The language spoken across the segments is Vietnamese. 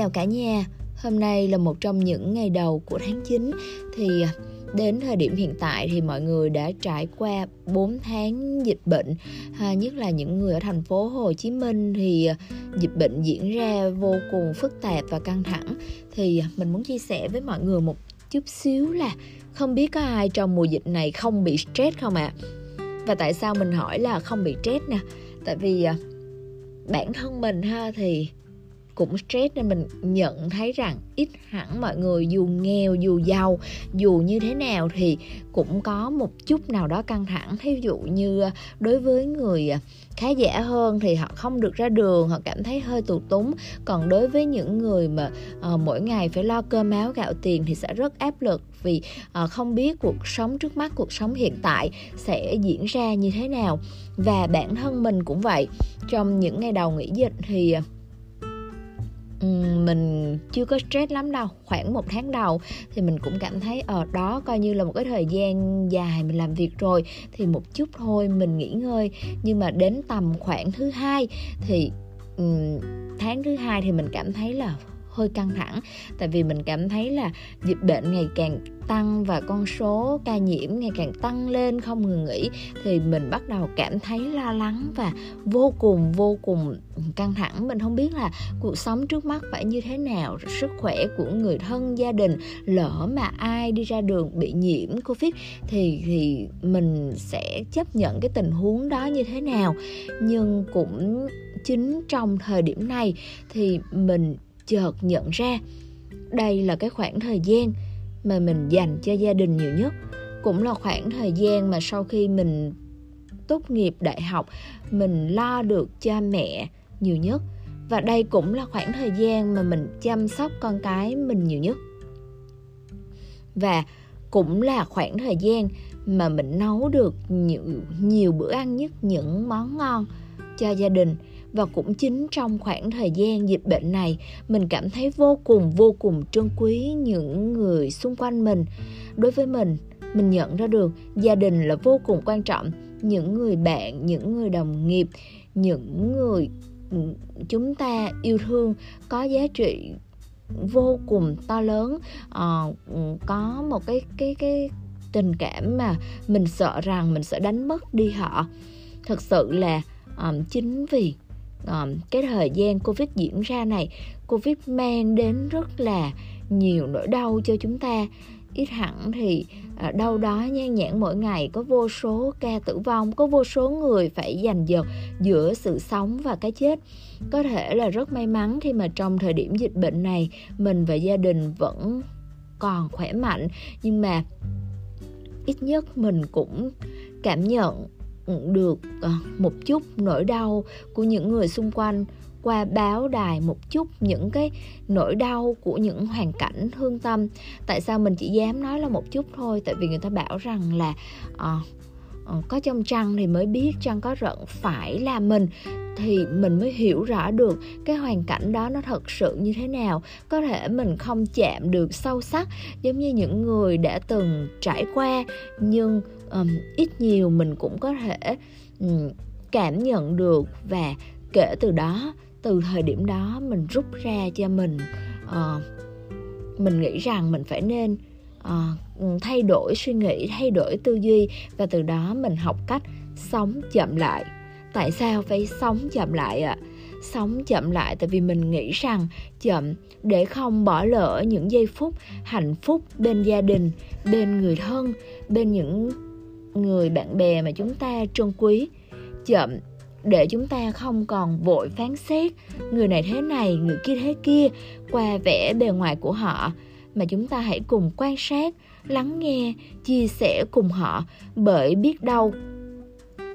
chào cả nhà. Hôm nay là một trong những ngày đầu của tháng 9 thì à, đến thời điểm hiện tại thì mọi người đã trải qua 4 tháng dịch bệnh à, nhất là những người ở thành phố Hồ Chí Minh thì à, dịch bệnh diễn ra vô cùng phức tạp và căng thẳng thì à, mình muốn chia sẻ với mọi người một chút xíu là không biết có ai trong mùa dịch này không bị stress không ạ à? và tại sao mình hỏi là không bị stress nè tại vì bản thân mình ha thì cũng stress nên mình nhận thấy rằng ít hẳn mọi người dù nghèo dù giàu dù như thế nào thì cũng có một chút nào đó căng thẳng. Thí dụ như ờ, đối với người ờ, khá giả hơn thì họ không được ra đường họ cảm thấy hơi tù túng. Còn đối với những người mà uh, mỗi ngày phải lo cơm áo gạo tiền thì sẽ rất áp lực vì uh, không biết cuộc sống trước mắt cuộc sống hiện tại sẽ diễn ra như thế nào. Và bản thân mình cũng vậy. Trong những ngày đầu nghỉ dịch thì uh, Ừ, mình chưa có stress lắm đâu, khoảng một tháng đầu thì mình cũng cảm thấy ở đó coi như là một cái thời gian dài mình làm việc rồi. Thì một chút thôi mình nghỉ ngơi, nhưng mà đến tầm khoảng thứ hai thì tháng thứ hai thì mình cảm thấy là hơi căng thẳng. Tại vì mình cảm thấy là dịch bệnh ngày càng tăng và con số ca nhiễm ngày càng tăng lên không ngừng nghỉ, thì mình bắt đầu cảm thấy lo lắng và vô cùng vô cùng căng thẳng. Mình không biết là cuộc sống trước mắt phải như thế nào sức khỏe của người thân, gia đình, lỡ mà ai đi ra đường bị nhiễm covid thì thì mình sẽ chấp nhận cái tình huống đó như thế nào. Nhưng cũng chính trong thời điểm này thì mình chợt nhận ra đây là cái khoảng thời gian mà mình dành cho gia đình nhiều nhất. Cũng là khoảng thời gian mà sau khi mình tốt nghiệp đại học, mình lo được cha mẹ nhiều nhất. Và đây cũng là khoảng thời gian mà mình chăm sóc con cái mình nhiều nhất. Và cũng là khoảng thời gian mà mình nấu được nhiều nhiều bữa ăn nhất, những món ngon cho gia đình và cũng chính trong khoảng thời gian dịch bệnh này mình cảm thấy vô cùng vô cùng trân quý những người xung quanh mình. Đối với mình mình nhận ra được gia đình là vô cùng quan trọng. Những người bạn những người đồng nghiệp những người ừ, chúng ta yêu thương có giá trị vô cùng to lớn. À, có một cái cái cái tình cảm mà mình sợ rằng mình sẽ đánh mất đi họ. Thật sự là um, chính vì um, cái thời gian covid diễn ra này covid mang đến rất là nhiều nỗi đau cho chúng ta. Ít hẳn thì à, đâu đó nhan nhãn mỗi ngày có vô số ca tử vong có vô số người phải giành giật giữa sự sống và cái chết. Có thể là rất may mắn khi mà trong thời điểm dịch bệnh này mình và gia đình vẫn còn khỏe mạnh nhưng mà ít nhất mình cũng cảm nhận được ờ, một chút nỗi đau của những người xung quanh qua báo đài một chút những cái nỗi đau của những hoàn cảnh thương tâm. Tại sao mình chỉ dám nói là một chút thôi? Tại vì người ta bảo rằng là à, có trong trăng thì mới biết trăng có rận phải là mình thì mình mới hiểu rõ được cái hoàn cảnh đó nó thật sự như thế nào. Có thể mình không chạm được sâu sắc giống như những người đã từng trải qua nhưng um, ít nhiều mình cũng có thể um, cảm nhận được và kể từ đó từ thời điểm đó mình rút ra cho mình uh, mình nghĩ rằng mình phải nên uh, thay đổi suy nghĩ thay đổi tư duy và từ đó mình học cách sống chậm lại tại sao phải sống chậm lại ạ à? sống chậm lại tại vì mình nghĩ rằng chậm để không bỏ lỡ những giây phút hạnh phúc bên gia đình bên người thân bên những người bạn bè mà chúng ta trân quý. Chậm, để chúng ta không còn vội phán xét người này thế này, người kia thế kia qua vẻ bề ngoài của họ, mà chúng ta hãy cùng quan sát, lắng nghe, chia sẻ cùng họ, bởi biết đâu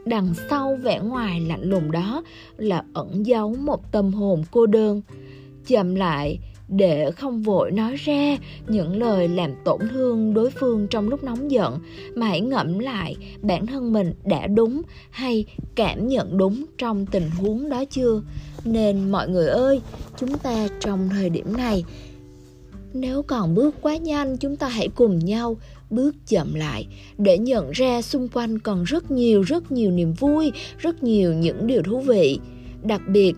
đằng sau vẻ ngoài lạnh lùng đó là ẩn giấu một tâm hồn cô đơn. Chậm lại để không vội nói ra những lời làm tổn thương đối phương trong lúc nóng giận. Mà hãy ngẫm lại, bản thân mình đã đúng hay cảm nhận đúng trong tình huống đó chưa? Nên mọi người ơi, chúng ta trong thời điểm này, nếu còn bước quá nhanh, chúng ta hãy cùng nhau bước chậm lại để nhận ra xung quanh còn rất nhiều rất nhiều niềm vui, rất nhiều những điều thú vị. Đặc biệt,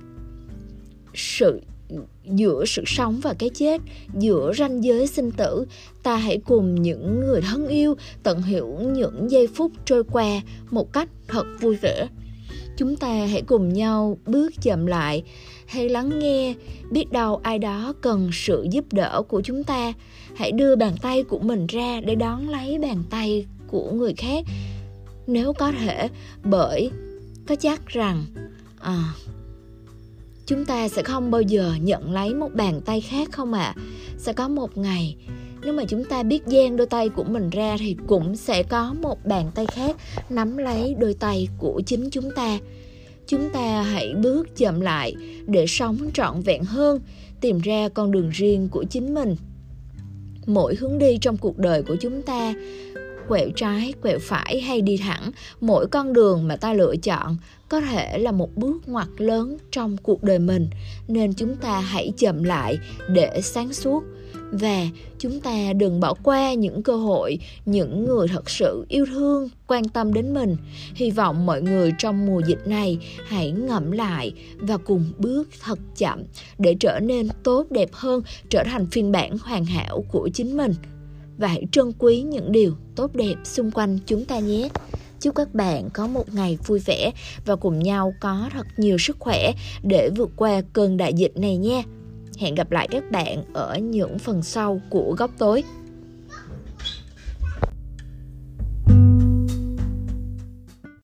sự giữa sự sống và cái chết giữa ranh giới sinh tử. Ta hãy cùng những người thân yêu tận hưởng những giây phút trôi qua một cách thật vui vẻ. Chúng ta hãy cùng nhau bước chậm lại. Hãy lắng nghe biết đâu ai đó cần sự giúp đỡ của chúng ta. Hãy đưa bàn tay của mình ra để đón lấy bàn tay của người khác. Nếu có thể bởi có chắc rằng à, chúng ta sẽ không bao giờ nhận lấy một bàn tay khác không ạ à? sẽ có một ngày, nếu mà chúng ta biết gian đôi tay của mình ra thì cũng sẽ có một bàn tay khác nắm lấy đôi tay của chính chúng ta chúng ta hãy bước chậm lại để sống trọn vẹn hơn, tìm ra con đường riêng của chính mình mỗi hướng đi trong cuộc đời của chúng ta quẹo trái, quẹo phải hay đi thẳng, mỗi con đường mà ta lựa chọn có thể là một bước ngoặt lớn trong cuộc đời mình. Nên chúng ta hãy chậm lại để sáng suốt. Và chúng ta đừng bỏ qua những cơ hội, những người thật sự yêu thương, quan tâm đến mình. Hy vọng mọi người trong mùa dịch này hãy ngẫm lại và cùng bước thật chậm để trở nên tốt đẹp hơn, trở thành phiên bản hoàn hảo của chính mình và hãy trân quý những điều tốt đẹp xung quanh chúng ta nhé. Chúc các bạn có một ngày vui vẻ và cùng nhau có thật nhiều sức khỏe để vượt qua cơn đại dịch này nha hẹn gặp lại các bạn ở những phần sau của góc tối.